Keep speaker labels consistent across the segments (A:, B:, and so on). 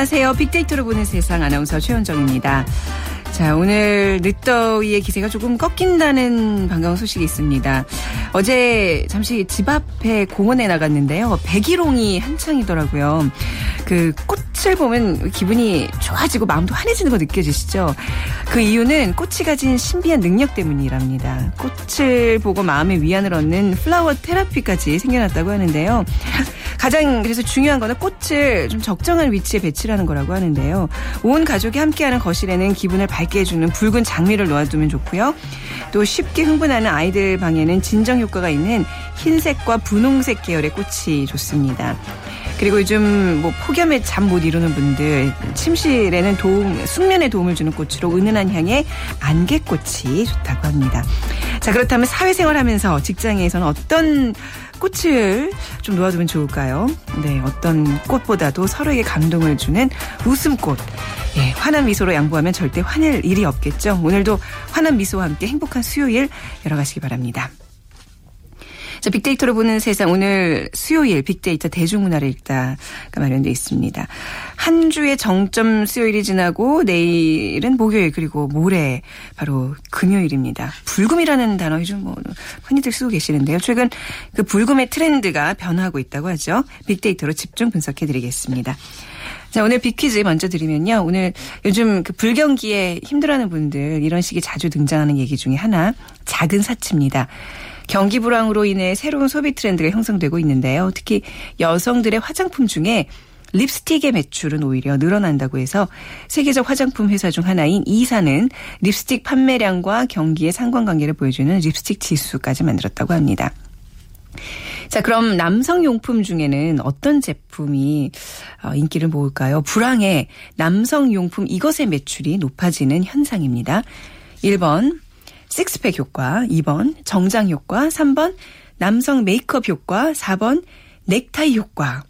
A: 안녕하세요. 빅데이터로 보는 세상 아나운서 최현정입니다. 자, 오늘 늦더위의 기세가 조금 꺾인다는 반가운 소식이 있습니다. 어제 잠시 집 앞에 공원에 나갔는데요. 백일홍이 한창이더라고요. 그 꽃을 보면 기분이 좋아지고 마음도 환해지는 거 느껴지시죠? 그 이유는 꽃이 가진 신비한 능력 때문이랍니다. 꽃을 보고 마음의 위안을 얻는 플라워 테라피까지 생겨났다고 하는데요. 가장 그래서 중요한 거는 꽃을 좀 적정한 위치에 배치하는 거라고 하는데요. 온 가족이 함께하는 거실에는 기분을 밝게 해주는 붉은 장미를 놓아두면 좋고요. 또 쉽게 흥분하는 아이들 방에는 진정 효과가 있는 흰색과 분홍색 계열의 꽃이 좋습니다. 그리고 요즘 뭐 폭염에 잠 못 이루는 분들 침실에는 도움 숙면에 도움을 주는 꽃으로 은은한 향의 안개꽃이 좋다고 합니다. 자 그렇다면 사회생활하면서 직장에서는 어떤 꽃을 좀 놓아두면 좋을까요? 네, 어떤 꽃보다도 서로에게 감동을 주는 웃음꽃. 예, 환한 미소로 양보하면 절대 화낼 일이 없겠죠. 오늘도 환한 미소와 함께 행복한 수요일 열어가시기 바랍니다. 자, 빅데이터로 보는 세상 오늘 수요일 빅데이터 대중문화를 읽다가 마련되어 있습니다. 한 주의 정점 수요일이 지나고 내일은 목요일 그리고 모레 바로 금요일입니다. 불금이라는 단어 요즘 뭐 흔히들 쓰고 계시는데요. 최근 그 불금의 트렌드가 변화하고 있다고 하죠. 빅데이터로 집중 분석해 드리겠습니다. 자, 오늘 빅퀴즈 먼저 드리면요. 오늘 요즘 그 불경기에 힘들어하는 분들 이런 식이 자주 등장하는 얘기 중에 하나 작은 사치입니다. 경기 불황으로 인해 새로운 소비 트렌드가 형성되고 있는데요. 특히 여성들의 화장품 중에 립스틱의 매출은 오히려 늘어난다고 해서 세계적 화장품 회사 중 하나인 이사는 립스틱 판매량과 경기의 상관관계를 보여주는 립스틱 지수까지 만들었다고 합니다. 자, 그럼 남성 용품 중에는 어떤 제품이 어, 인기를 모을까요? 불황에 남성 용품 이것의 매출이 높아지는 현상입니다. 1번 식스팩 효과, 2번 정장 효과, 3번 남성 메이크업 효과, 4번 넥타이 효과.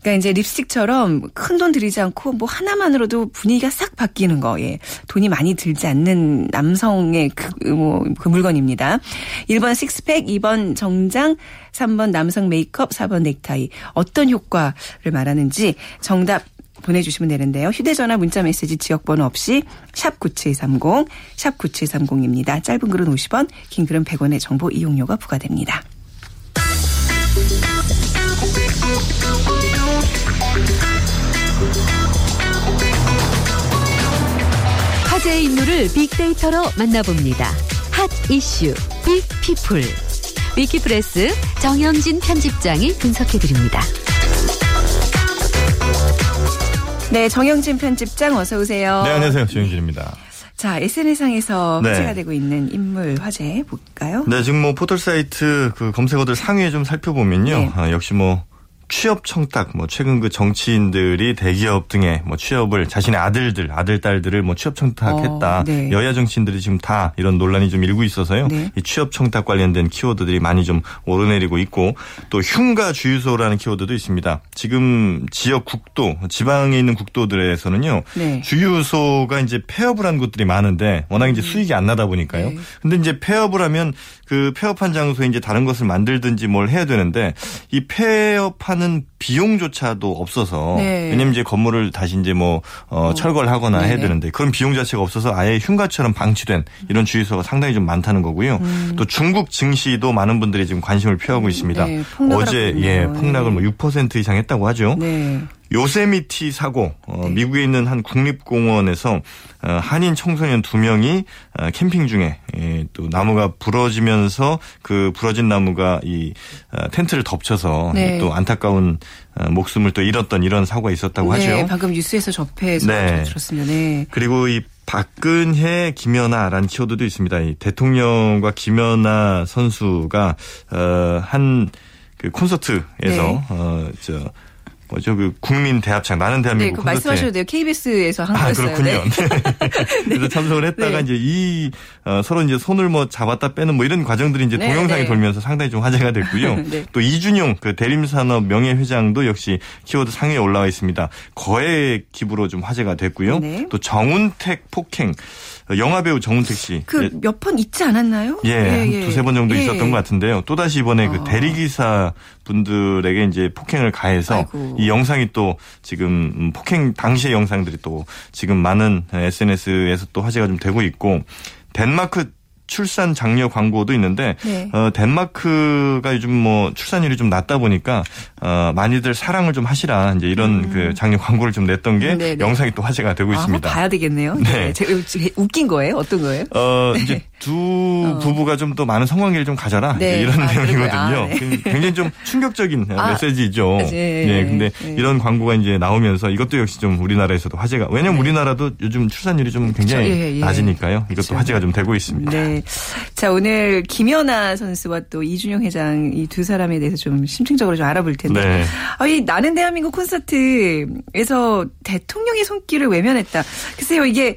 A: 그러니까 이제 립스틱처럼 큰 돈 들이지 않고 뭐 하나만으로도 분위기가 싹 바뀌는 거, 예. 돈이 많이 들지 않는 남성의 그, 뭐, 그 물건입니다. 1번 식스팩, 2번 정장, 3번 남성 메이크업, 4번 넥타이. 어떤 효과를 말하는지 정답 보내주시면 되는데요. 휴대전화 문자메시지 지역번호 없이 샵 9730, 샵 9730입니다. 짧은 글은 50원, 긴 글은 100원의 정보 이용료가 부과됩니다.
B: 화제의 인물을 빅데이터로 만나봅니다. hot issue big people. 위키프레스 정영진 편집장이 분석해드립니다.
A: 네, 정영진 편집장 어서 오세요.
C: 네, 안녕하세요. 정영진입니다.
A: 자, SNS상에서
C: 네.
A: 화제가 되고 있는 인물 화제 볼까요?
C: 네, 지금 뭐 포털 사이트 그 검색어들 상위에 좀 살펴보면요.
A: 네.
C: 아, 역시 뭐 취업 청탁, 뭐 최근 그 정치인들이 대기업 등에 뭐 취업을 자신의 아들들, 아들 딸들을 뭐 취업 청탁했다.
A: 어, 네.
C: 여야 정치인들이 지금 다 이런 논란이 좀 일고 있어서요.
A: 네.
C: 이 취업 청탁 관련된 키워드들이 많이 좀 오르내리고 있고 또 흉가 주유소라는 키워드도 있습니다. 지금 지역 국도, 지방에 있는 국도들에서는요.
A: 네.
C: 주유소가 이제 폐업을 한 곳들이 많은데 워낙 이제 수익이 안 나다 보니까요.
A: 음. 네.
C: 근데 이제 폐업을 하면 그 폐업한 장소에 이제 다른 것을 만들든지 뭘 해야 되는데 이 폐업하는 비용조차도 없어서
A: 네.
C: 왜냐면 이제 건물을 다시 이제 뭐 어, 철거를 하거나 해야
A: 네네.
C: 되는데 그런 비용 자체가 없어서 아예 흉가처럼 방치된 이런 주유소가 상당히 좀 많다는 거고요. 또 중국 증시도 많은 분들이 지금 관심을 표하고 있습니다.
A: 음. 네, 폭락을
C: 어제 예. 폭락을 뭐 6% 이상 했다고 하죠.
A: 네.
C: 요세미티 사고 어,
A: 네.
C: 미국에 있는 한 국립공원에서 어, 한인 청소년 두 명이 어, 캠핑 중에 예, 또 나무가 부러지면서 그 부러진 나무가 이 어, 텐트를 덮쳐서
A: 네.
C: 또 안타까운 어, 목숨을 또 잃었던 이런 사고가 있었다고
A: 네,
C: 하죠.
A: 방금 뉴스에서 접해서
C: 네.
A: 들었습니다. 네.
C: 그리고 이 박근혜, 김연아라는 키워드도 있습니다. 이 대통령과 김연아 선수가 어한 그 콘서트에서
A: 네.
C: 어저 뭐죠 그 국민 대합창 나는
A: 네,
C: 대한민국
A: 그
C: 콘서트에
A: 말씀하셔도 돼요. KBS에서 한
C: 아,
A: 거였어요.
C: 그렇군요.
A: 네.
C: 그래서 참석을 했다가
A: 네.
C: 이제 이 어, 서로 이제 손을 뭐 잡았다 빼는 뭐 이런 과정들이 이제
A: 네,
C: 동영상이
A: 네.
C: 돌면서 상당히 좀 화제가 됐고요.
A: 네.
C: 또 이준용 그 대림산업 명예회장도 역시 키워드 상위에 올라와 있습니다. 거액 기부로 좀 화제가 됐고요.
A: 네.
C: 또 정운택 폭행 영화 배우 정운택 씨.
A: 그 몇 번 있지 않았나요?
C: 예, 두세 번 정도
A: 예.
C: 있었던 것 같은데요. 또다시 이번에
A: 아.
C: 그 대리기사 분들에게 이제 폭행을 가해서
A: 아이고.
C: 이 영상이 또 지금 음, 폭행 당시의 영상들이 또 지금 많은 SNS에서 또 화제가 좀 되고 있고 덴마크 출산 장려 광고도 있는데
A: 네.
C: 어, 덴마크가 요즘 뭐 출산율이 좀 낮다 보니까 어, 많이들 사랑을 좀 하시라 이제 이런 그 장려 광고를 좀 냈던 게
A: 음. 네네.
C: 영상이 또 화제가 되고
A: 아,
C: 있습니다.
A: 봐야 되겠네요.
C: 네.
A: 네. 웃긴 거예요? 어떤 거예요?
C: 어, 이제 두 부부가 좀 더 많은 성관계를 좀 가져라.
A: 네.
C: 이런
A: 아,
C: 내용이거든요.
A: 아, 네.
C: 굉장히 좀 충격적인
A: 아,
C: 메시지죠.
A: 네.
C: 네. 근데
A: 네.
C: 이런 광고가 이제 나오면서 이것도 역시 좀 우리나라에서도 화제가, 왜냐면 우리나라도 요즘 출산율이 좀 굉장히
A: 네. 그렇죠. 예, 예.
C: 낮으니까요. 이것도
A: 그렇죠.
C: 화제가 좀 되고 있습니다.
A: 네. 자, 오늘 김연아 선수와 또 이준용 회장 이 두 사람에 대해서 좀 심층적으로 좀 알아볼 텐데.
C: 네.
A: 아, 이 나는 대한민국 콘서트에서 대통령의 손길을 외면했다. 글쎄요, 이게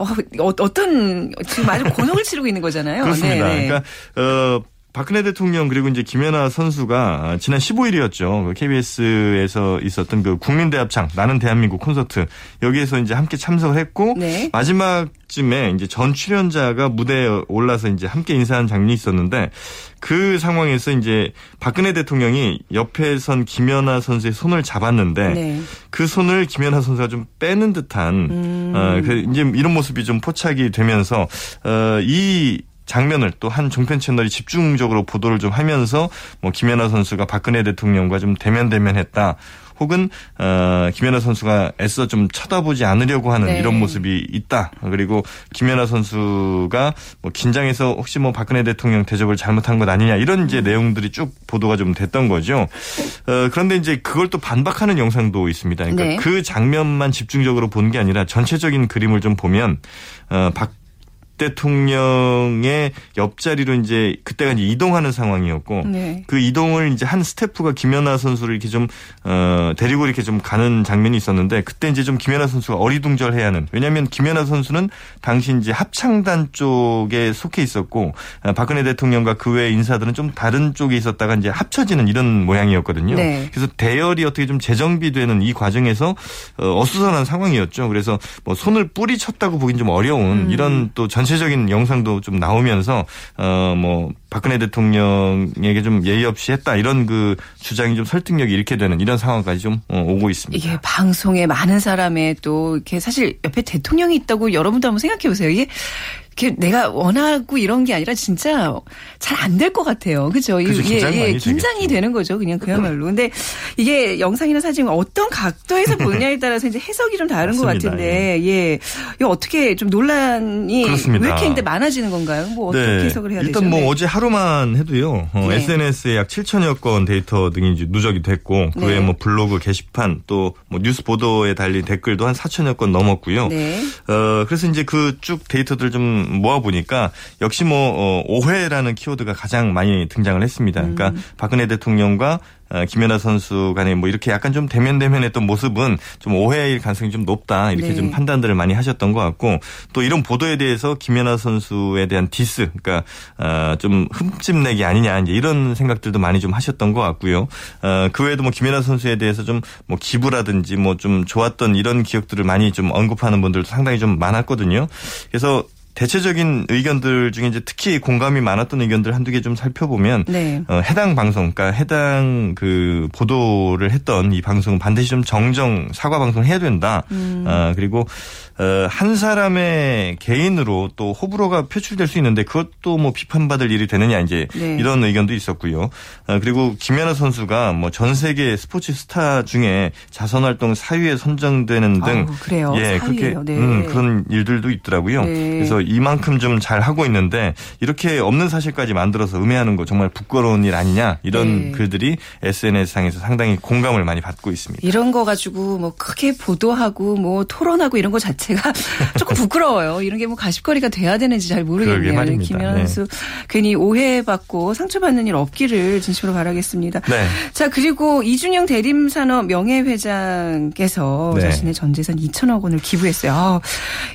A: 어, 어, 떤 지금 아주 곤혹을 치르고 있는 거잖아요.
C: 그렇습니다.
A: 네, 네.
C: 그러니까 어 박근혜 대통령 그리고 이제 김연아 선수가 지난 15일이었죠. KBS에서 있었던 그 국민대합창 나는 대한민국 콘서트 여기에서 이제 함께 참석을 했고
A: 네.
C: 마지막쯤에 이제 전 출연자가 무대에 올라서 이제 함께 인사한 장면이 있었는데 그 상황에서 이제 박근혜 대통령이 옆에 선 김연아 선수의 손을 잡았는데
A: 네.
C: 그 손을 김연아 선수가 좀 빼는 듯한
A: 음.
C: 어, 그 이제 이런 모습이 좀 포착이 되면서 어, 이 장면을 또 한 종편 채널이 집중적으로 보도를 좀 하면서 뭐 김연아 선수가 박근혜 대통령과 좀 대면대면했다. 혹은 어 김연아 선수가 애써 좀 쳐다보지 않으려고 하는
A: 네.
C: 이런 모습이 있다. 그리고 김연아 선수가 뭐 긴장해서 혹시 뭐 박근혜 대통령 대접을 잘못한 것 아니냐 이런 이제 내용들이 쭉 보도가 좀 됐던 거죠. 어 그런데 이제 그걸 또 반박하는 영상도 있습니다. 그러니까
A: 네.
C: 그 장면만 집중적으로 본 게 아니라 전체적인 그림을 좀 보면 어 박 대통령의 옆자리로 이제 그때가 이제 이동하는 상황이었고
A: 네.
C: 그 이동을 이제 한 스태프가 김연아 선수를 이렇게 좀, 어, 데리고 이렇게 좀 가는 장면이 있었는데 그때 이제 좀 김연아 선수가 어리둥절해야 하는 왜냐하면 김연아 선수는 당시 이제 합창단 쪽에 속해 있었고 어, 박근혜 대통령과 그 외 인사들은 좀 다른 쪽에 있었다가 이제 합쳐지는 이런 모양이었거든요.
A: 네.
C: 그래서 대열이 어떻게 좀 재정비되는 이 과정에서 어, 어수선한 상황이었죠. 그래서 뭐 손을 뿌리 쳤다고 보긴 좀 어려운
A: 음.
C: 이런 또 전 체적인 영상도 좀 나오면서 어 뭐 박근혜 대통령에게 좀 예의 없이 했다 이런 그 주장이 좀 설득력이 잃게 되는 이런 상황까지 좀 어, 오고 있습니다.
A: 이게 방송에 많은 사람의 또 이렇게 사실 옆에 대통령이 있다고 여러분도 한번 생각해 보세요. 이게 내가 원하고 이런 게 아니라 진짜 잘 안 될 것 같아요. 그죠?
C: 그죠, 긴장 많이
A: 긴장이
C: 되겠죠.
A: 되는 거죠. 그냥 그야말로. 근데 이게 영상이나 사진 어떤 각도에서 보느냐에 따라서 이제 해석이 좀 다른 것
C: 맞습니다.
A: 같은데, 예. 이거 어떻게 좀 논란이
C: 그렇습니다.
A: 왜 이렇게 근데 많아지는 건가요? 뭐 어떻게 해석을 해야
C: 네. 일단
A: 되죠?
C: 뭐
A: 네.
C: 어제 하루만 해도요. 어,
A: 네.
C: SNS에 약 7천여 건 데이터 등이 이제 누적이 됐고 그
A: 네.
C: 외에 뭐 블로그 게시판 또 뭐 뉴스 보도에 달린 댓글도 한 4천여 건 넘었고요.
A: 네.
C: 어, 그래서 이제 그 쭉 데이터들 좀 모아보니까 역시 뭐, 어, 오해라는 키워드가 가장 많이 등장을 했습니다.
A: 음.
C: 그러니까 박근혜 대통령과 어, 김연아 선수 간에 뭐 이렇게 약간 좀 데면데면했던 모습은 좀 오해일 가능성이 좀 높다. 이렇게
A: 네.
C: 좀 판단들을 많이 하셨던 것 같고 또 이런 보도에 대해서 김연아 선수에 대한 디스, 그러니까 어, 좀 흠집내기 아니냐 이제 이런 생각들도 많이 좀 하셨던 것 같고요. 어, 그 외에도 뭐 김연아 선수에 대해서 좀 뭐 기부라든지 뭐 좀 좋았던 이런 기억들을 많이 좀 언급하는 분들도 상당히 좀 많았거든요. 그래서 대체적인 의견들 중에 이제 특히 공감이 많았던 의견들 한두 개 좀 살펴보면
A: 네.
C: 어, 해당 방송, 그러니까 해당 그 보도를 했던 이 방송은 반드시 좀 정정 사과 방송을 해야 된다.
A: 음.
C: 어, 그리고 어, 한 사람의 개인으로 또 호불호가 표출될 수 있는데 그것도 뭐 비판받을 일이 되느냐 이제
A: 네.
C: 이런 의견도 있었고요. 어, 그리고 김연아 선수가 뭐 전 세계 스포츠 스타 중에 자선 활동 4위에 선정되는 등
A: 아우, 그래요?
C: 예,
A: 4위예요.
C: 그렇게
A: 네.
C: 음, 그런 일들도 있더라고요.
A: 네.
C: 그래서 이만큼 좀 잘 하고 있는데 이렇게 없는 사실까지 만들어서 음해하는 거 정말 부끄러운 일 아니냐 이런
A: 네.
C: 글들이 SNS상에서 상당히 공감을 많이 받고 있습니다.
A: 이런 거 가지고 뭐 크게 보도하고 뭐 토론하고 이런 거 자체 가 조금 부끄러워요. 이런 게 뭐 가십거리가 돼야 되는지 잘 모르겠네요. 김현수 괜히 오해받고 상처받는 일 없기를 진심으로 바라겠습니다.
C: 네.
A: 자 그리고 이준영 대림산업 명예회장께서
C: 네.
A: 자신의 전 재산 2천억 원을 기부했어요. 아,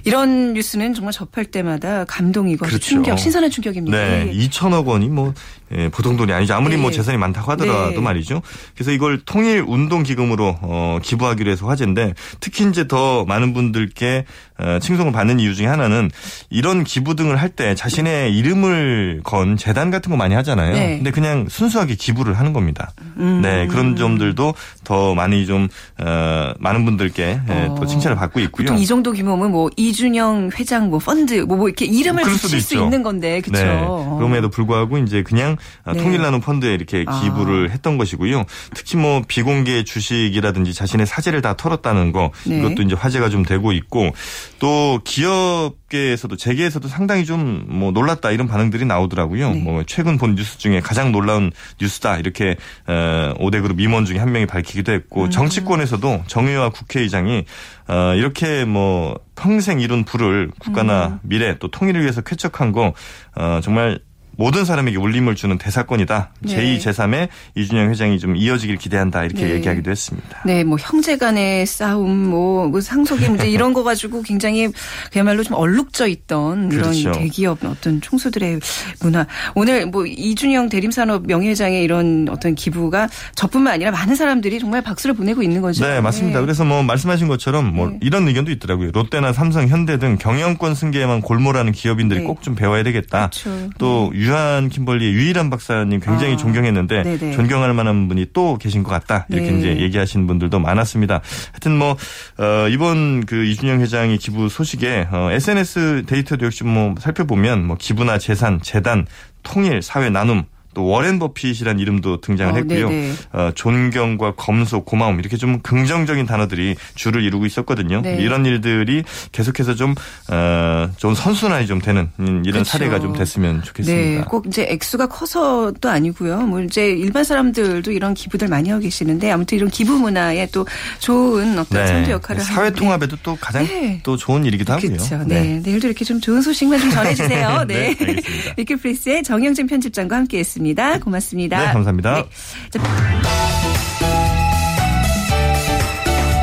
A: 이런 뉴스는 정말 접할 때마다 감동이고
C: 그렇죠.
A: 충격, 신선한 충격입니다.
C: 네,
A: 예.
C: 2천억 원이 뭐 예, 보통 돈이 아니죠. 아무리
A: 네.
C: 뭐 재산이 많다고 하더라도
A: 네.
C: 말이죠. 그래서 이걸 통일 운동 기금으로 어, 기부하기로 해서 화제인데 특히 이제 더 많은 분들께 어, 칭송을 받는 이유 중에 하나는 이런 기부 등을 할 때 자신의 이름을 건 재단 같은 거 많이 하잖아요.
A: 네.
C: 근데 그냥 순수하게 기부를 하는 겁니다.
A: 음.
C: 네, 그런 점들도 더 많이 좀 어, 많은 분들께 예,
A: 어.
C: 또 칭찬을 받고 있고요.
A: 보통 이 정도 규모면 뭐 이준영 회장 뭐 펀드 뭐, 뭐 이렇게 이름을 붙일 수. 있는 건데 그렇죠.
C: 네. 그럼에도 불구하고 이제 그냥
A: 네.
C: 통일나눔 펀드에 이렇게
A: 아.
C: 기부를 했던 것이고요. 특히 뭐 비공개 주식이라든지 자신의 사재를 다 털었다는 거
A: 네.
C: 이것도 이제 화제가 좀 되고 있고 또 기업계에서도 재계에서도 상당히 좀 뭐 놀랐다 이런 반응들이 나오더라고요.
A: 네.
C: 뭐 최근 본 뉴스 중에 가장 놀라운 뉴스다 이렇게 어, 5대 그룹 임원 중에 한 명이 밝히기도
A: 음.
C: 했고 정치권에서도 정의와 국회의장이 어, 이렇게 뭐 평생 이룬 부를 국가나
A: 음.
C: 미래 또 통일을 위해서 쾌척한 거 어, 정말 모든 사람에게 울림을 주는 대사건이다.
A: 네.
C: 제2, 제3의 이준영 회장이 좀 이어지길 기대한다. 이렇게
A: 네.
C: 얘기하기도 했습니다.
A: 네, 뭐 형제 간의 싸움, 뭐, 뭐 상속의 문제 이런 거 가지고 굉장히 그야말로 좀 얼룩져 있던
C: 그렇죠.
A: 이런 대기업 어떤 총수들의 문화. 오늘 뭐 이준영 대림산업 명예회장의 이런 어떤 기부가 저뿐만 아니라 많은 사람들이 정말 박수를 보내고 있는 거죠.
C: 네, 맞습니다.
A: 네.
C: 그래서 뭐 말씀하신 것처럼 뭐
A: 네.
C: 이런 의견도 있더라고요. 롯데나 삼성, 현대 등 경영권 승계에만 골몰하는 기업인들이
A: 네.
C: 꼭좀 배워야 되겠다.
A: 그렇죠.
C: 또 유한 킴벌리의 유일한 박사님 굉장히
A: 아,
C: 존경했는데
A: 네네.
C: 존경할 만한 분이 또 계신 것 같다. 이렇게
A: 네.
C: 이제 얘기하신 분들도 많았습니다. 하여튼 뭐 어, 이번 그 이준영 회장이 기부 소식에 어, SNS 데이터도 역시 뭐 살펴보면 뭐 기부나 재산, 재단, 통일, 사회 나눔 또 워렌 버핏이라는 이름도 등장을
A: 어,
C: 했고요.
A: 네네.
C: 어, 존경과 검소, 고마움 이렇게 좀 긍정적인 단어들이 줄을 이루고 있었거든요.
A: 네.
C: 이런 일들이 계속해서 좀, 어, 좀 선순환이 좀 되는 음, 이런
A: 그렇죠.
C: 사례가 좀 됐으면 좋겠습니다.
A: 네, 꼭 이제 액수가 커서도 아니고요. 뭐 이제 일반 사람들도 이런 기부들 많이 하고 계시는데 아무튼 이런 기부 문화에 또 좋은 어떤 선도 역할을
C: 네. 사회. 통합에도 또 가장
A: 네.
C: 또 좋은 일이기도 하고요.
A: 그렇죠. 네. 내일도 이렇게 좀 좋은 소식만 좀 전해주세요. 네.
C: 네, 알겠습니다.
A: 위키프리스의 정영진 편집장과 함께했습니다. 고맙습니다.
C: 네, 감사합니다.
A: 자,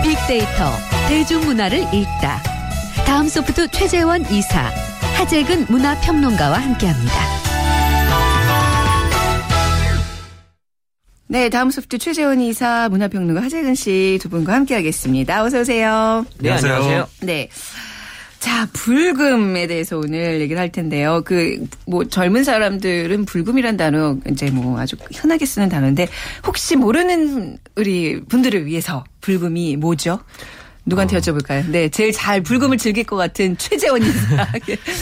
B: 빅데이터 대중문화를 읽다. 다음 소프트 최재원 이사, 하재근 문화평론가와 함께합니다.
A: 네, 다음 소프트 최재원 이사 문화평론가 하재근 씨 두 분과 함께하겠습니다. 어서 오세요.
D: 네, 안녕하세요.
A: 네. 자, 불금에 대해서 오늘 얘기를 할 텐데요. 그, 뭐, 젊은 사람들은 불금이란 단어 이제 뭐 아주 흔하게 쓰는 단어인데 혹시 모르는 우리 분들을 위해서 불금이 뭐죠? 누구한테 여쭤볼까요? 네, 제일 잘 불금을 즐길 것 같은 최재원 이사.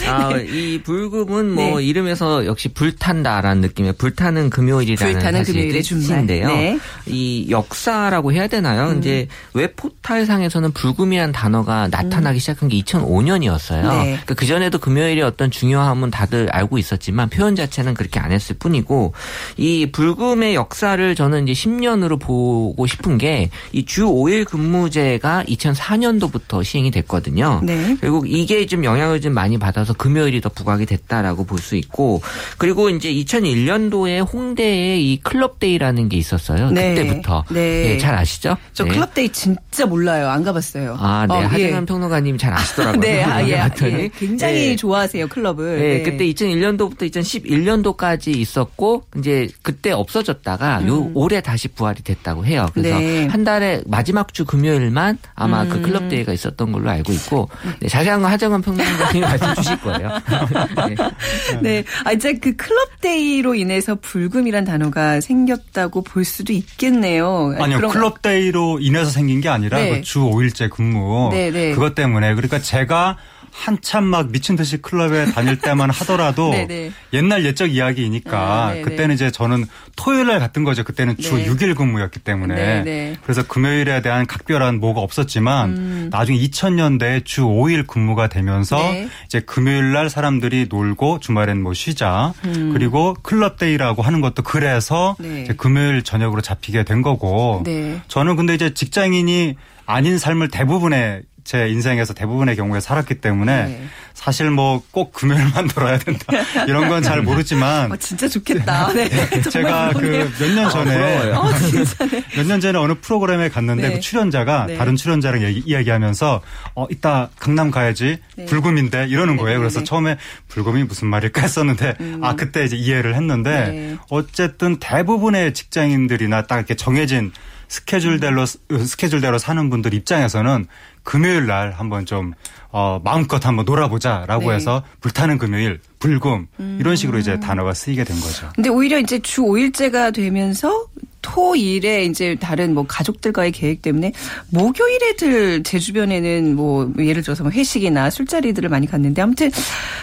D: 아, 이 불금은 뭐
A: 네.
D: 이름에서 역시 불탄다라는 느낌의 불타는 금요일이라는
A: 불타는 금요일의.
D: 뜻인데요.
A: 네.
D: 이 역사라고 해야 되나요? 이제 웹 포탈상에서는 불금이란 단어가 나타나기 시작한 게 2005년이었어요.
A: 네.
D: 그 전에도 금요일의 어떤 중요함은 다들 알고 있었지만 표현 자체는 그렇게 안 했을 뿐이고 이 불금의 역사를 저는 이제 10년으로 보고 싶은 게 이 주 5일 근무제가 2004년도부터 시행이 됐거든요.
A: 네.
D: 결국 이게 좀 영향을 좀 많이 받아서 금요일이 더 부각이 됐다라고 볼 수 있고 그리고 이제 2001년도에 홍대에 이 클럽데이라는 게 있었어요.
A: 네.
D: 그때부터
A: 네.
D: 예, 잘 아시죠?
A: 저
D: 네.
A: 클럽데이 진짜 몰라요. 안 가봤어요.
D: 아, 네.
A: 어,
D: 하재근
A: 예.
D: 평론가님 잘 아시더라고요.
A: 네, 아, 예. 예. 굉장히
D: 예.
A: 좋아하세요, 클럽을.
D: 네, 그때 2001년도부터 2011년도까지 있었고 이제 그때 없어졌다가 요 올해 다시 부활이 됐다고 해요. 그래서
A: 음. 네.
D: 한 달에 마지막 주 금요일만 아마 그
A: 음.
D: 클럽 데이가 있었던 걸로 알고 있고 네, 자세한 건 하정원 평론가님이 말씀 주실 거예요. 네.
A: 네. 아, 이제 그 클럽 데이로 인해서 불금이란 단어가 생겼다고 볼 수도 있겠네요.
E: 아니요,
A: 그런-
E: 클럽 데이로 인해서 생긴 게 아니라
A: 네.
E: 그주 5일제 근무.
A: 네, 네.
E: 그것 때문에. 그러니까 제가 한참 막 미친 듯이 클럽에 다닐 때만 하더라도
A: 네, 네.
E: 옛날 옛적 이야기이니까
A: 아, 네, 네.
E: 그때는 이제 저는 토요일 날 갔던 거죠. 그때는 주
A: 네.
E: 6일 근무였기 때문에.
A: 네, 네.
E: 그래서 금요일에 대한 각별한 뭐가 없었지만
A: 음.
E: 나중에 2000년대에 주 5일 근무가 되면서
A: 네.
E: 이제 금요일 날 사람들이 놀고 주말엔 뭐 쉬자. 그리고 클럽데이라고 하는 것도 그래서
A: 음. 네.
E: 이제 금요일 저녁으로 잡히게 된 거고
A: 네.
E: 저는 근데 이제 직장인이 아닌 삶을 대부분의 제 인생에서 대부분의 경우에 살았기 때문에
A: 네.
E: 사실 뭐 꼭 금요일만 놀아야 된다 이런 건 잘 모르지만
A: 어, 진짜 좋겠다. 네.
E: 제가 그 몇 년 전에
A: 어, 진짜네.
E: 몇년 전에 어느 프로그램에 갔는데
A: 네.
E: 그 출연자가
A: 네.
E: 다른 출연자랑 얘기, 이야기하면서 어 이따 강남 가야지
A: 네.
E: 불금인데 이러는
A: 네,
E: 거예요.
A: 네,
E: 그래서
A: 네.
E: 처음에 불금이 무슨 말일까 했었는데 아 그때 이제 이해를 했는데
A: 네.
E: 어쨌든 대부분의 직장인들이나 딱 이렇게 정해진 스케줄대로 스케줄대로 사는 분들 입장에서는 금요일 날 한번 좀 어, 마음껏 한번 놀아보자라고
A: 네.
E: 해서 불타는 금요일, 불금 이런 식으로 이제 단어가 쓰이게 된 거죠.
A: 근데 오히려 이제 주 5일제가 되면서 토일에 이제 다른 뭐 가족들과의 계획 때문에 목요일에들 제 주변에는 뭐 예를 들어서 뭐 회식이나 술자리들을 많이 갔는데 아무튼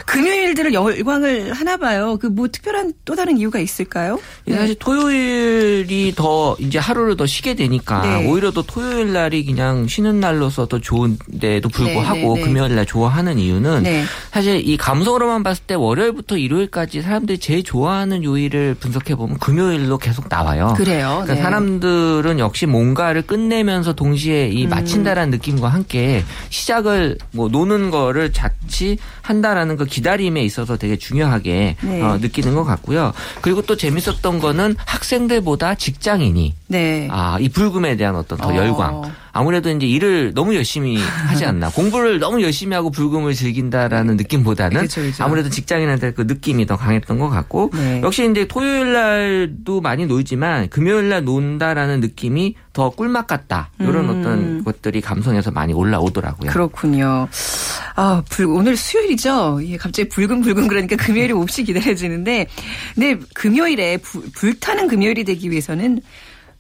A: 금요일들을 열광을 하나 봐요. 그 뭐 특별한 또 다른 이유가 있을까요?
D: 이 사실 토요일이 더 이제 하루를 더 쉬게 되니까
A: 네.
D: 오히려 더 토요일 날이 그냥 쉬는 날로서 더 좋은데도 불구하고
A: 네, 네, 네.
D: 금요일 날 좋아하는 이유는
A: 네.
D: 사실 이 감성으로만 봤을 때 월요일부터 일요일까지 사람들이 제일 좋아하는 요일을 분석해 보면 금요일로 계속 나와요.
A: 그래요.
D: 그러니까
A: 네.
D: 사람들은 역시 뭔가를 끝내면서 동시에
A: 음.
D: 이 마친다라는 느낌과 함께 시작을 뭐 노는 거를 자취한다라는 그 기다림에 있어서 되게 중요하게
A: 네.
D: 어, 느끼는 것 같고요. 그리고 또 재밌었던 거는 학생들보다 직장인이
A: 네.
D: 아, 이 불금에 대한 어떤 더
A: 어.
D: 열광. 아무래도 이제 일을 너무 열심히 하지 않나. 공부를 너무 열심히 하고 불금을 즐긴다라는 느낌보다는
A: 그쵸, 그쵸.
D: 아무래도 직장인한테 그 느낌이 더 강했던 것 같고
A: 네.
D: 역시 이제 토요일 날도 많이 놀지만 금요일 날 논다라는 느낌이 더 꿀맛 같다. 이런
A: 음.
D: 어떤 것들이 감성에서 많이 올라오더라고요.
A: 그렇군요. 아, 불, 오늘 수요일이죠? 예, 갑자기 불금불금 그러니까 금요일이 몹시 기다려지는데, 근데 금요일에 불, 불타는 금요일이 되기 위해서는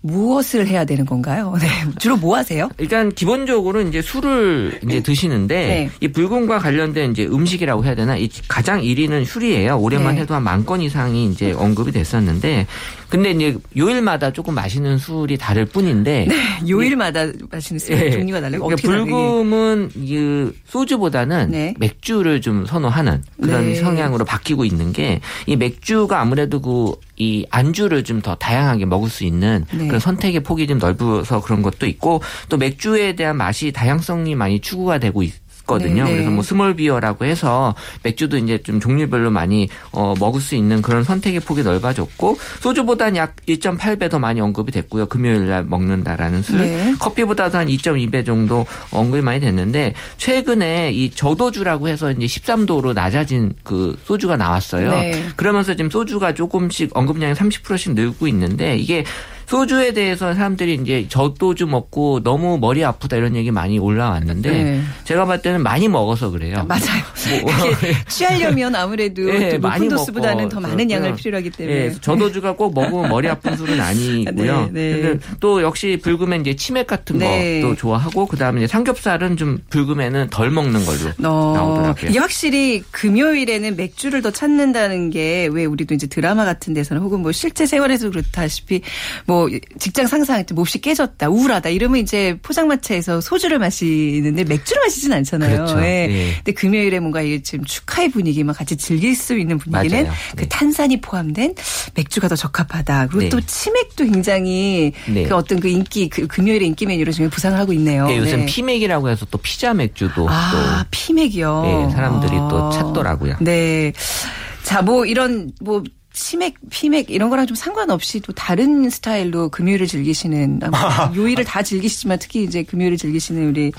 A: 무엇을 해야 되는 건가요? 네. 주로 뭐 하세요?
D: 일단 기본적으로 이제 술을 이제 드시는데
A: 네.
D: 이 불금과 관련된 이제 음식이라고 해야 되나 이 가장 1위는 술이에요. 올해만
A: 네.
D: 해도 한 만 건 이상이 이제 언급이 됐었는데 근데 이제 요일마다 조금 마시는 술이 다를 뿐인데
A: 요일마다 마시는 술
D: 예.
A: 종류가 달라요.
D: 그러니까? 불금은 이 소주보다는
A: 네.
D: 맥주를 좀 선호하는 그런
A: 네.
D: 성향으로 바뀌고 있는 게 이 맥주가 아무래도 그 이 안주를 좀 더 다양하게 먹을 수 있는
A: 네.
D: 그런 선택의 폭이 좀 넓어서 그런 것도 있고 또 맥주에 대한 맛이 다양성이 많이 추구가 되고 있. 거든요.
A: 네, 네.
D: 그래서 뭐 small beer라고 해서 맥주도 이제 좀 종류별로 많이 어 먹을 수 있는 그런 선택의 폭이 넓어졌고 소주보다는 약 1.8배 더 많이 언급이 됐고요. 금요일 날 먹는다라는 술.
A: 네.
D: 커피보다도 한 2.2배 정도 언급이 많이 됐는데 최근에 이 저도주라고 해서 이제 13도로 낮아진 그 소주가 나왔어요.
A: 네.
D: 그러면서 지금 소주가 조금씩 언급량이 30%씩 늘고 있는데 이게 소주에 대해서 사람들이 이제 저도주 먹고 너무 머리 아프다 이런 얘기 많이 올라왔는데
A: 네.
D: 제가 봤을 때는 많이 먹어서 그래요.
A: 맞아요.
D: 뭐,
A: 이게 취하려면 아무래도
D: 예,
A: 또
D: 많이
A: 높은 도수보다는 더 많은 양을
D: 그렇고요.
A: 필요로 하기 때문에.
D: 예, 저도주가 꼭 먹으면 머리 아픈 술은 아니고요.
A: 네, 네.
D: 또 역시 불금엔 이제 치맥 같은
A: 네.
D: 것도 좋아하고 그다음에 삼겹살은 좀 불금에는 덜 먹는 걸로
A: 어,
D: 나오더라고요.
A: 이게 확실히 금요일에는 맥주를 더 찾는다는 게 왜 우리도 이제 드라마 같은 데서는 혹은 뭐 실제 생활에서 그렇다시피 뭐 직장 상사할 때 몹시 깨졌다, 우울하다 이러면 이제 포장마차에서 소주를 마시는데 맥주를 마시진 않잖아요.
D: 그렇죠.
A: 예.
D: 예.
A: 근데 금요일에 뭔가 이 지금 축하의 분위기만 같이 즐길 수 있는 분위기는
D: 맞아요.
A: 그
D: 네.
A: 탄산이 포함된 맥주가 더 적합하다. 그리고
D: 네.
A: 또 치맥도 굉장히
D: 네.
A: 그 어떤 그 인기 그 금요일의 인기 메뉴로 지금 부상을 하고 있네요.
D: 예, 요즘
A: 네.
D: 피맥이라고 해서 또 피자 맥주도
A: 아, 피맥이요.
D: 또 예, 사람들이
A: 아.
D: 또 찾더라고요.
A: 네. 자, 뭐 이런 뭐 치맥, 피맥 이런 거랑 좀 상관없이 또 다른 스타일로 금요일을 즐기시는 아마 요일을 다 즐기시지만 특히 이제 금요일을 즐기시는 우리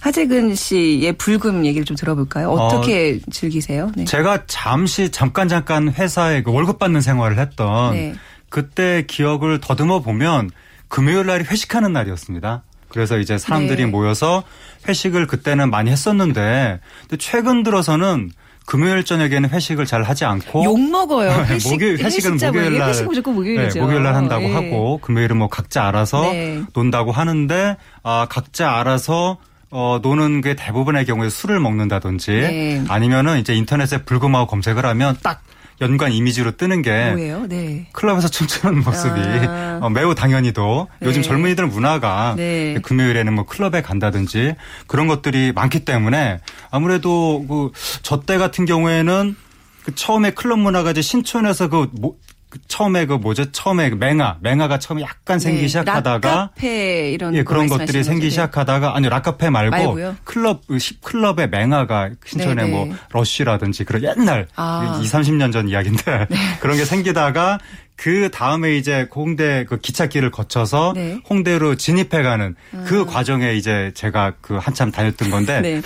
A: 하재근 씨의 불금 얘기를 좀 들어볼까요? 어떻게 즐기세요? 네.
E: 제가 잠시 잠깐 잠깐 회사에 그 월급 받는 생활을 했던
A: 네.
E: 그때 기억을 더듬어 보면 금요일 날이 회식하는 날이었습니다. 그래서 이제 사람들이
A: 네.
E: 모여서 회식을 그때는 많이 했었는데 최근 들어서는 금요일 저녁에는 회식을 잘 하지 않고
A: 욕 먹어요. 회식,
E: 목요일 회식은 목요일? 날
A: 회식 무조건 목요일이죠.
E: 네, 목요일 날 한다고
A: 예.
E: 하고 금요일은 뭐 각자 알아서
A: 네.
E: 논다고 하는데 아 각자 알아서 어 노는 게 대부분의 경우에 술을 먹는다든지
A: 네.
E: 아니면은 이제 인터넷에 불금하고 검색을 하면 딱 연관 이미지로 뜨는 게
A: 뭐예요? 네.
E: 클럽에서 춤추는 모습이
A: 아.
E: 어, 매우 당연히도 요즘
A: 네.
E: 젊은이들 문화가
A: 네.
E: 금요일에는 뭐 클럽에 간다든지 그런 것들이 많기 때문에 아무래도 그 저 때 같은 경우에는 그 처음에 클럽 문화가 이제 신촌에서 그, 모, 그 처음에 그 뭐죠? 처음에 그 맹아, 맹아가 처음에 약간 생기기
A: 네,
E: 시작하다가
A: 락카페 이런
E: 예,
A: 거
E: 그런 것들이? 생기기
A: 네.
E: 시작하다가 아니 락카페 말고
A: 말고요?
E: 클럽 그 10클럽의 맹아가 신촌에
A: 네,
E: 뭐
A: 네.
E: 러쉬라든지 그런 옛날
A: 아.
E: 2, 30년 전 이야기인데 그런 게 생기다가 그 다음에 이제 홍대 그 기찻길을 거쳐서
A: 네.
E: 홍대로 진입해가는 그 과정에 이제 제가 그 한참 다녔던 건데
A: 네.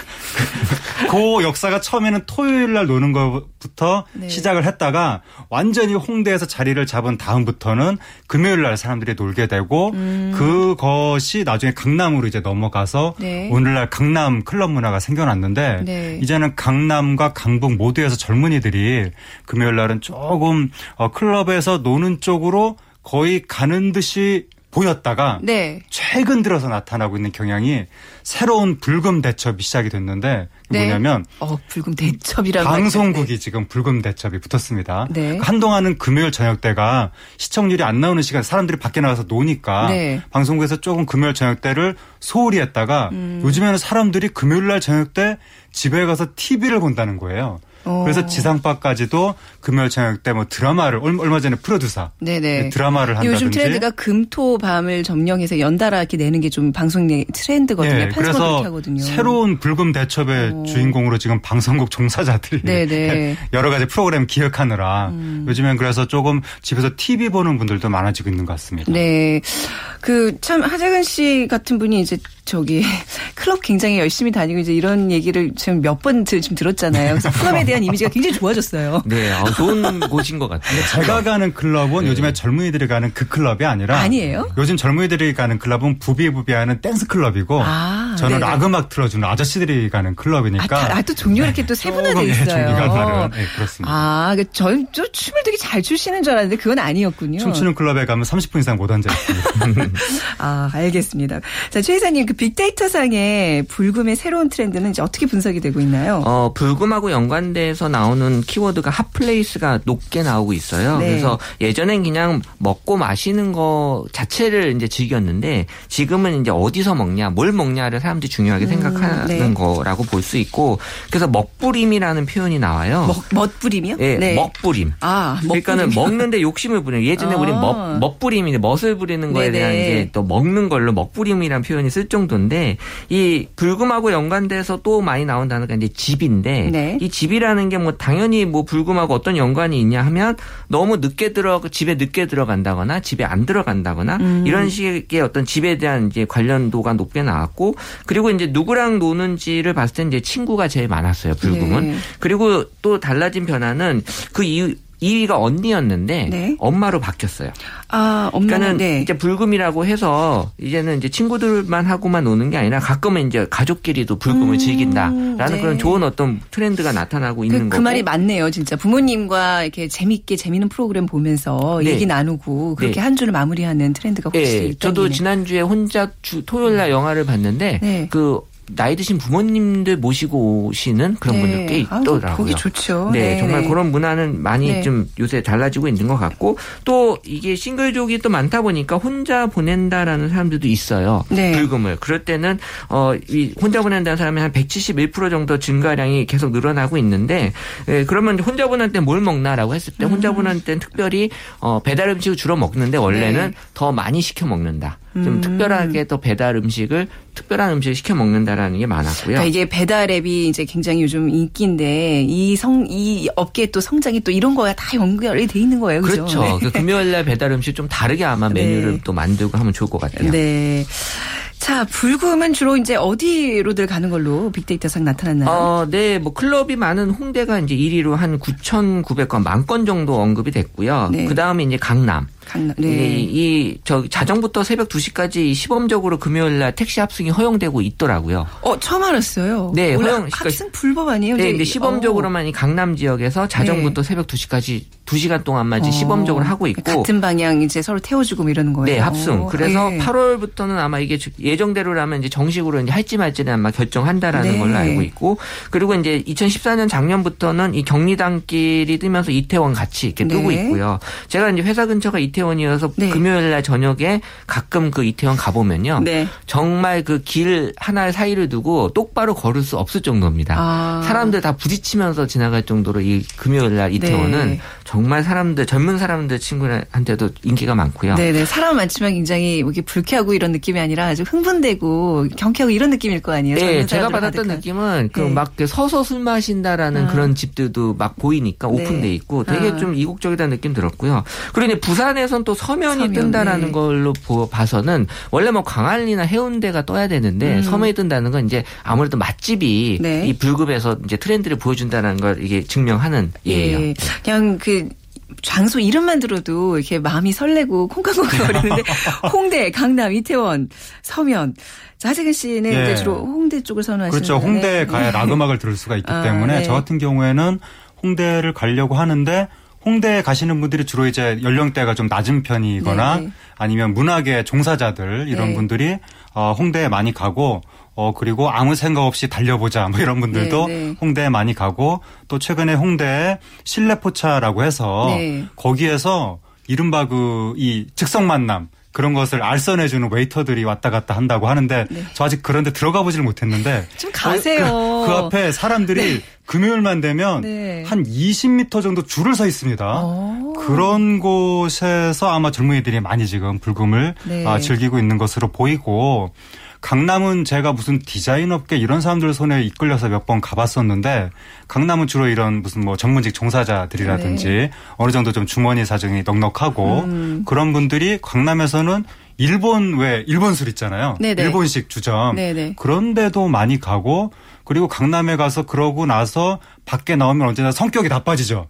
E: 그 역사가 처음에는 토요일 날 노는 것부터
A: 네.
E: 시작을 했다가 완전히 홍대에서 자리를 잡은 다음부터는 금요일 날 사람들이 놀게 되고 그것이 나중에 강남으로 이제 넘어가서
A: 네.
E: 오늘날 강남 클럽 문화가 생겨났는데
A: 네.
E: 이제는 강남과 강북 모두에서 젊은이들이 금요일 날은 조금 어, 클럽에서 노는 쪽으로 거의 가는 듯이 보였다가
A: 네.
E: 최근 들어서 나타나고 있는 경향이 새로운 불금 대첩이 시작이 됐는데
A: 네.
E: 뭐냐면
A: 어, 불금 대첩이라고
E: 방송국이 지금 불금 대첩이 붙었습니다.
A: 네.
E: 한동안은 금요일 저녁 때가 시청률이 안 나오는 시간 사람들이 밖에 나가서 노니까
A: 네.
E: 방송국에서 조금 금요일 저녁 때를 소홀히 했다가
A: 음.
E: 요즘에는 사람들이 금요일 날 저녁 때 집에 가서 TV를 본다는 거예요.
A: 어.
E: 그래서 지상파까지도 금요일 저녁 때 뭐 드라마를 얼마, 전에 프로듀사
A: 네네.
E: 드라마를 한다든지
A: 요즘 트렌드가 금토 밤을 점령해서 연달아 이렇게 내는 게 좀 방송 내- 트렌드거든요.
E: 예,
A: 편성을
E: 그래서
A: 하거든요.
E: 새로운 불금 대첩의
A: 어.
E: 주인공으로 지금 방송국 종사자들이
A: 네네. 음.
E: 여러 가지 프로그램 기획하느라 요즘엔 그래서 조금 집에서 TV 보는 분들도 많아지고 있는 것 같습니다.
A: 네. 그 참 하재근 씨 같은 분이 이제 저기 클럽 굉장히 열심히 다니고 이제 이런 얘기를 지금 몇 번 지금 들었잖아요. 그래서 클럽에 대한 이미지가 굉장히 좋아졌어요.
D: 네, 아, 좋은 곳인 것 같아요.
E: 제가 가는 클럽은 요즘에 젊은이들이 가는 그 클럽이 아니라
A: 네. 아니에요?
E: 요즘 젊은이들이 가는 클럽은 부비부비하는 댄스 클럽이고
A: 아,
E: 저는
A: 네네.
E: 락 음악 틀어주는 아저씨들이 가는 클럽이니까
A: 아, 다- 아, 또 종류가 이렇게 또 세분화돼
E: 예,
A: 있어요.
E: 종류가 다른 네, 그렇습니다.
A: 아, 그 저, 저 춤을 되게 잘 추시는 줄 알았는데 그건 아니었군요.
E: 춤추는 클럽에 가면 30분 이상 못 앉아 있습니다.
A: 아, 알겠습니다. 자, 최 이사님, 그 빅데이터 상의 불금의 새로운 트렌드는 이제 어떻게 분석이 되고 있나요?
D: 어, 불금하고 연관 돼서 나오는 키워드가 hot place가 높게 나오고 있어요.
A: 네.
D: 그래서 예전엔 그냥 먹고 마시는 거 자체를 이제 즐겼는데 지금은 이제 어디서 먹냐, 뭘 먹냐를 사람들이 중요하게 생각하는
A: 네.
D: 거라고 볼 수 있고 그래서 먹부림이라는 표현이 나와요.
A: 먹, 멋부림이요?
D: 예, 먹부림.
A: 아,
D: 그러니까는
A: 먹부림이요?
D: 먹는데 욕심을 부리는 예전에
A: 아.
D: 우리 먹 먹부림인데 멋을 부리는 거에
A: 네네.
D: 대한 이제 또 먹는 걸로 먹부림이라는 표현이 쓸 정도인데 이 불금하고 연관돼서 또 많이 나온 단어가 이제 집인데
A: 네.
D: 이 집이라는 게 뭐 당연히 뭐 불금하고 어떤 연관이 있냐 하면 너무 늦게 들어 집에 늦게 들어간다거나 집에 안 들어간다거나
A: 음.
D: 이런 식의 어떤 집에 대한 이제 관련도가 높게 나왔고 그리고 이제 누구랑 노는지를 봤을 때 이제 친구가 제일 많았어요 불금은
A: 네.
D: 그리고 또 달라진 변화는 그 이유 2위가 언니였는데
A: 네.
D: 엄마로 바뀌었어요.
A: 아, 엄마는
D: 그러니까는
A: 네.
D: 이제 불금이라고 해서 이제는 이제 친구들만 하고만 노는 게 아니라 가끔은 이제 가족끼리도 불금을
A: 음,
D: 즐긴다라는
A: 네.
D: 그런 좋은 어떤 트렌드가 나타나고 있는
A: 그, 그
D: 거고.
A: 말이 맞네요, 진짜. 부모님과 이렇게 재밌게 재밌는 프로그램 보면서
D: 네.
A: 얘기 나누고 그렇게
D: 네.
A: 한 주를 마무리하는 트렌드가 혹시
D: 예, 저도 지난주에 혼자 주, 토요일 날 영화를 봤는데
A: 네.
D: 그 나이 드신 부모님들 모시고 오시는 그런 분들 꽤
A: 아,
D: 있더라고요.
A: 보기 좋죠.
D: 네, 정말 그런 문화는 많이
A: 네.
D: 좀 요새 달라지고 있는 것 같고 또 이게 싱글족이 또 많다 보니까 혼자 보낸다라는 사람들도 있어요.
A: 네.
D: 불금을. 그럴 때는 어 이 혼자 보낸다는 사람이 한 171% 정도 증가량이 계속 늘어나고 있는데 예, 그러면 혼자 보낼 때 뭘 먹나라고 했을 때 혼자 보낼 때는 특별히 어 배달 음식을 주로 먹는데 원래는
A: 네.
D: 더 많이 시켜 먹는다. 좀
A: 음.
D: 특별하게 또 배달 음식을 특별한 음식을 시켜 먹는다라는 게 많았고요.
A: 그러니까 이게 배달 앱이 이제 굉장히 요즘 인기인데 이 성 이 업계 또 성장이 또 이런 거야 다 연결이 돼 있는 거예요. 그죠?
D: 그렇죠.
A: 네.
D: 그 금요일 날 배달 음식 좀 다르게 아마
A: 네.
D: 메뉴를 또 만들고 하면 좋을 것 같아요.
A: 네. 자, 불금은 주로 이제 어디로들 가는 걸로 빅데이터상 나타났나요?
D: 어, 네, 뭐 클럽이 많은 홍대가 이제 1위로 한 9,900건 만 건 정도 언급이 됐고요.
A: 네.
D: 그 다음에 이제 강남.
A: 강남.
D: 이,
A: 네.
D: 이, 저, 자정부터 새벽 2시까지 시범적으로 금요일 날 택시 합승이 허용되고 있더라고요.
A: 어, 처음 알았어요.
D: 네, 허용- 그러니까
A: 합승 불법 아니에요?
D: 네, 근데
A: 어.
D: 시범적으로만 이 강남 지역에서 자정부터 새벽 2시까지 2시간 동안만
A: 어.
D: 시범적으로 하고 있고.
A: 같은 방향 이제 서로 태워주고 뭐 이러는 거예요.
D: 네, 합승. 그래서
A: 네.
D: 8월부터는 아마 이게 예정대로라면 이제 정식으로 이제 할지 말지는 아마 결정한다라는
A: 네.
D: 걸로 알고 있고 그리고 이제 2014년 작년부터는 이 경리단길이 뜨면서 이태원 같이 이렇게 뜨고
A: 네.
D: 있고요. 제가 이제 회사 근처가 이태원 이어서
A: 네.
D: 금요일 날 저녁에 가끔 그 이태원 가보면요.
A: 네.
D: 정말 그 길 하나 사이를 두고 똑바로 걸을 수 없을 정도입니다.
A: 아.
D: 사람들 다 부딪히면서 지나갈 정도로 이 금요일 날 이태원은
A: 네.
D: 정말 사람들 젊은 사람들 친구한테도 인기가 많고요.
A: 네네. 사람 많지만 굉장히 뭐 이렇게 불쾌하고 이런 느낌이 아니라 아주 흥분되고 경쾌하고 이런 느낌일 거 아니에요.
D: 네, 제가 받았던
A: 가득한.
D: 느낌은 그
A: 네.
D: 막 서서 술 마신다라는
A: 아.
D: 그런 집들도 막 보이니까
A: 네.
D: 오픈돼 있고 되게
A: 아.
D: 좀 이국적이다는 느낌 들었고요. 그리고 이제 부산에 선 또 서면이
A: 서면,
D: 뜬다라는
A: 네.
D: 걸로 보- 봐서는 원래 뭐 광안리나 해운대가 떠야 되는데
A: 음.
D: 서면이 뜬다는 건 이제 아무래도 맛집이
A: 네.
D: 이 불급에서 이제 트렌드를 보여준다는 걸 이게 증명하는 예예요.
A: 예. 그냥 그 장소 이름만 들어도 이렇게 마음이 설레고 콩깍콩깍 거리는데 홍대, 강남, 이태원, 서면. 자, 하재근 씨는
E: 예.
A: 이제 주로 홍대 쪽을 선호하시는
E: 그렇죠. 홍대에 가야 락 음악을 들을 수가 있기
A: 아,
E: 때문에
A: 네.
E: 저 같은 경우에는 홍대를 가려고 하는데 홍대에 가시는 분들이 주로 이제 연령대가 좀 낮은 편이거나
A: 네, 네.
E: 아니면 문학의 종사자들 이런
A: 네.
E: 분들이 어, 홍대에 많이 가고 어 그리고 아무 생각 없이 달려보자 뭐 이런 분들도
A: 네, 네.
E: 홍대에 많이 가고 또 최근에 홍대에 실내포차라고 해서
A: 네.
E: 거기에서 이른바 그 이 즉석 만남 그런 것을 알선해주는 웨이터들이 왔다 갔다 한다고 하는데 저 아직 그런데 들어가 보질 못했는데
A: 네. 좀 가세요.
E: 그, 그 앞에 사람들이 금요일만 되면
A: 네.
E: 한 20m 정도 줄을 서 있습니다.
A: 어.
E: 그런 곳에서 아마 젊은이들이 많이 지금 불금을
A: 네.
E: 아, 즐기고 있는 것으로 보이고 강남은 제가 무슨 디자인 업계 이런 사람들 손에 이끌려서 몇 번 가봤었는데 강남은 주로 이런 무슨 뭐 전문직 종사자들이라든지 어느 정도 좀 주머니 사정이 넉넉하고
A: 네. 음.
E: 그런 분들이 강남에서는 일본 왜 일본 술 있잖아요.
A: 네네.
E: 일본식 주점
A: 네네.
E: 그런데도 많이 가고 그리고 강남에 가서 그러고 나서 밖에 나오면 언제나 성격이 나빠지죠.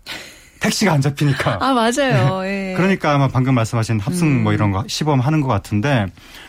E: 택시가 안 잡히니까.
A: 아, 맞아요. 예.
E: 그러니까 아마 방금 말씀하신 합승 뭐 이런 거 시범 하는 것 같은데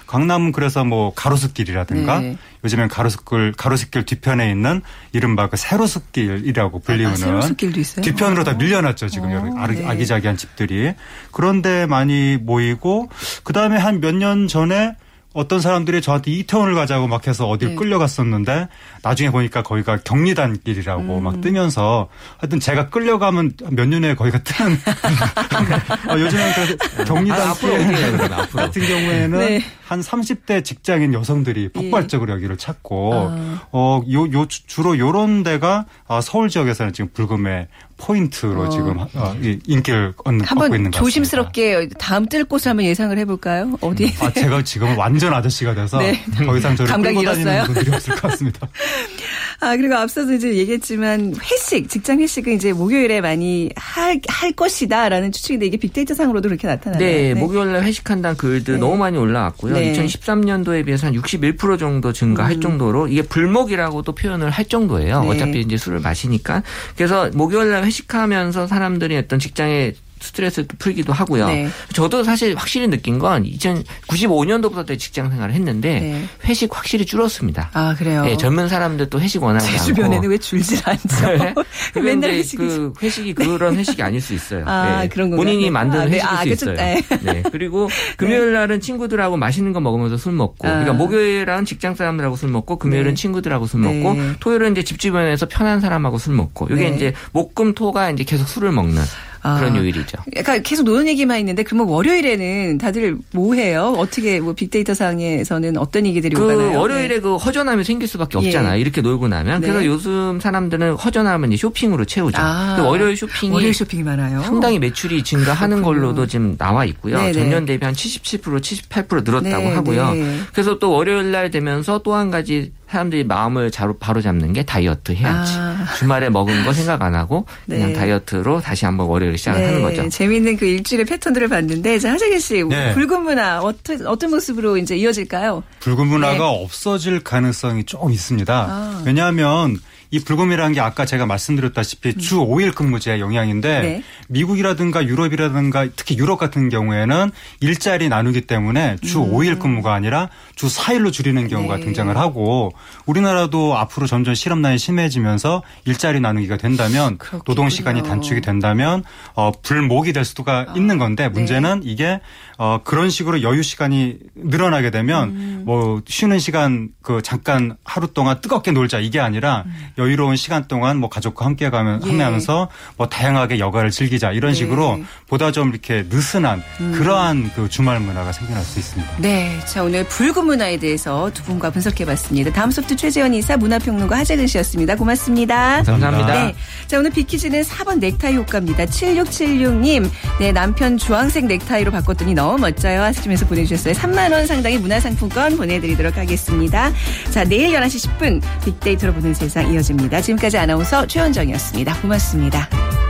E: 강남은 그래서 뭐 가로수길이라든가
A: 네.
E: 요즘엔 가로수길 가로수길 뒤편에 있는 이른바 그 세로수길이라고 불리우는
A: 아, 세로수길도 있어요?
E: 뒤편으로 다 밀려났죠 지금 여러
A: 어,
E: 아기-
A: 네.
E: 아기자기한 집들이 그런데 많이 모이고 그 다음에 한 몇 년 전에 어떤 사람들이 저한테 이태원을 가자고 막 해서 어딜
A: 네.
E: 끌려갔었는데 나중에 보니까 거기가 경리단길이라고
A: 음.
E: 막 뜨면서 하여튼 제가 끌려가면 몇 년에 거기가 뜨는 어, 요즘은 그
D: 아,
E: 경리단길
D: 앞으로 어디예요, 그러면 앞으로?
E: 같은 경우에는
A: 네.
E: 한 30대 직장인 여성들이 폭발적으로 여기를 찾고
A: 아.
E: 어, 요, 요, 주- 주로 요런 데가 아, 서울 지역에서는 지금 불금의 포인트로
A: 어.
E: 지금 어, 이 인기를 얻는,
A: 한번
E: 있는 것 같습니다.
A: 조심스럽게 다음 뜰 곳을 한번 예상을 해볼까요? 어디?
E: 아, 제가 지금 완전 아저씨가 돼서
A: 네.
E: 더 이상 저를 다니는
A: 잃었어요?
E: 분들이 없을 것 같습니다.
A: 아, 그리고 앞서도 이제 얘기했지만 회식, 직장 회식은 이제 목요일에 많이 할, 할 것이다라는 추측인데 이게 빅데이터 상으로도 그렇게 나타나요.
D: 네, 목요일날 회식한다는 글들
A: 네.
D: 너무 많이 올라왔고요.
A: 네.
D: 2013년도에 비해서 한 61% 정도 증가할
A: 음.
D: 정도로 이게 불목이라고도 표현을 할 정도예요.
A: 네.
D: 어차피 이제 술을 마시니까. 그래서 목요일날 회식하면서 사람들이 어떤 직장에 스트레스를 또 풀기도 하고요.
A: 네.
D: 저도 사실 확실히 느낀 건 2095년도부터 직장 생활을 했는데
A: 네.
D: 회식 확실히 줄었습니다.
A: 아, 그래요.
D: 네, 젊은 사람들 또 회식 원하는 제거
A: 주변에는 왜 줄질 않죠?
D: 네.
A: 맨날
D: 이제
A: 회식이죠.
D: 그 회식이 그런 회식이 아닐 수 있어요.
A: 아,
D: 네.
A: 그런 건가요?
D: 본인이
A: 네.
D: 만드는
A: 아, 네.
D: 회식일
A: 아,
D: 수
A: 그쵸.
D: 있어요.
A: 네.
D: 네. 그리고 금요일 날은 친구들하고 맛있는 거 먹으면서 술 먹고,
A: 아.
D: 그러니까 목요일은 직장 사람들하고 술 먹고, 금요일은
A: 네.
D: 친구들하고 술 먹고,
A: 네.
D: 토요일은 이제 집 주변에서 편한 사람하고 술 먹고, 이게
A: 네.
D: 이제 목금 토가 이제 계속 술을 먹는 그런
A: 아.
D: 요일이죠.
A: 약간 계속 노는 얘기만 있는데 그러면 월요일에는 다들 뭐 해요? 어떻게 뭐 빅데이터 상에서는 어떤 얘기들이
D: 그
A: 오가나요?
D: 월요일에
A: 네.
D: 그 허전함이 생길 수밖에
A: 예.
D: 없잖아요. 이렇게 놀고 나면. 그래서
A: 네.
D: 요즘 사람들은 허전함은 쇼핑으로 채우죠.
A: 아.
D: 그 월요일 쇼핑이
A: 월요일 쇼핑이 많아요.
D: 상당히 매출이 증가하는
A: 그렇군요.
D: 걸로도 지금 나와 있고요.
A: 네네.
D: 전년 대비 한 77%, 78% 늘었다고
A: 네,
D: 하고요.
A: 네.
D: 그래서 또 월요일 날 되면서 또 한 가지 사람들이 마음을 자로 바로 잡는 게 다이어트 해야지.
A: 아.
D: 주말에 먹은 거 생각 안 하고 그냥
A: 네.
D: 다이어트로 다시 한번 월요일 시작을 하는 거죠.
A: 재미있는 그 일주일의 패턴들을 봤는데, 자, 하재기 씨,
E: 네.
A: 붉은 문화 어떤, 어떤 모습으로 이제 이어질까요?
E: 붉은 문화가
A: 네.
E: 없어질 가능성이 좀 있습니다.
A: 아.
E: 왜냐하면 이 불금이라는 게 아까 제가 말씀드렸다시피 주 5일 근무제 영향인데
A: 음. 네.
E: 미국이라든가 유럽이라든가 특히 유럽 같은 경우에는 일자리 나누기 때문에 주 5일 근무가 아니라 주 4일로 줄이는 경우가
A: 음. 네.
E: 등장을 하고 우리나라도 앞으로 점점 실업난이 심해지면서 일자리 나누기가 된다면
A: 그렇겠군요.
E: 노동 시간이 단축이 된다면 어 불목이 될 수가 있는 건데 문제는 이게 어 그런 식으로 여유 시간이 늘어나게 되면
A: 음.
E: 뭐 쉬는 시간 그 잠깐 하루 동안 뜨겁게 놀자 이게 아니라 여유로운 시간 동안 뭐 가족과 함께 가면
A: 예.
E: 함께하면서 뭐 다양하게 여가를 즐기자 이런
A: 네.
E: 식으로 보다 좀 이렇게 느슨한 그러한 그 주말 문화가 생겨날 수 있습니다.
A: 네. 자, 오늘 붉은 문화에 대해서 두 분과 분석해 봤습니다. 다음 소프트 최재원 이사 문화평론가 하재근 씨였습니다. 고맙습니다.
D: 감사합니다.
A: 네. 자, 오늘 비키즈는 4번 넥타이 효과입니다. 7676님. 네, 남편 주황색 넥타이로 바꿨더니 너무 멋져요. 하시면서 보내주셨어요. 3만 원 상당의 문화상품권 보내드리도록 하겠습니다. 자, 내일 11시 10분 빅데이터로 보는 세상 이어집니다. 지금까지 아나운서 최원정이었습니다. 고맙습니다.